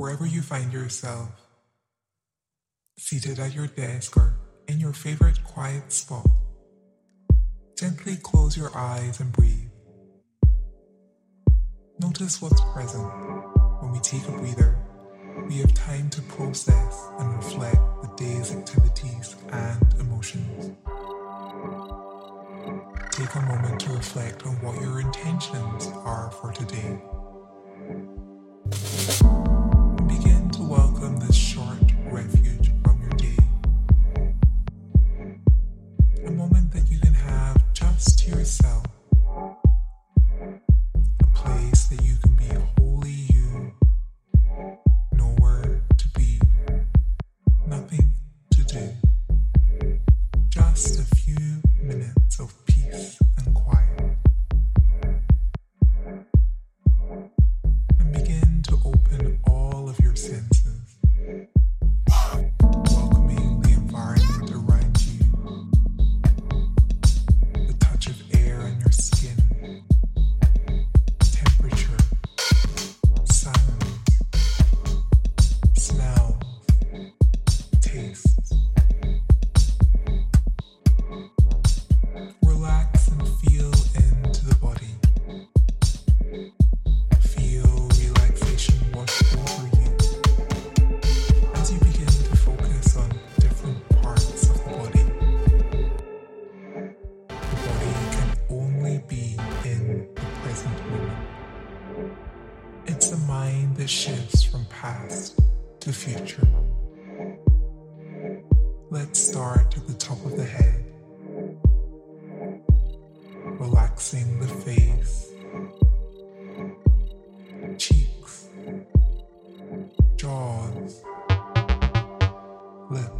wherever you find yourself, seated at your desk or in your favorite quiet spot. Gently close your eyes and breathe. Notice what's present. When we take a breather, we have time to process and reflect the day's activities and emotions. Take a moment to reflect on what your intentions are for today. Just a few minutes of peace and quiet. that shifts from past to future. Let's start at the top of the head, relaxing the face, cheeks, jaws, lips.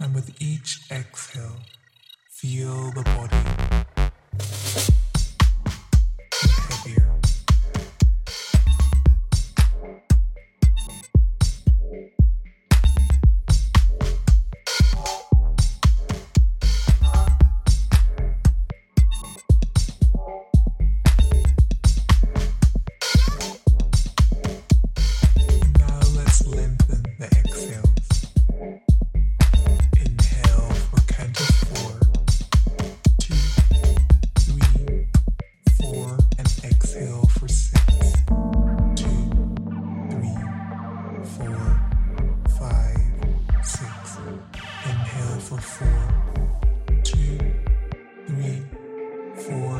And with each exhale, feel the body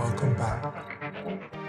Welcome back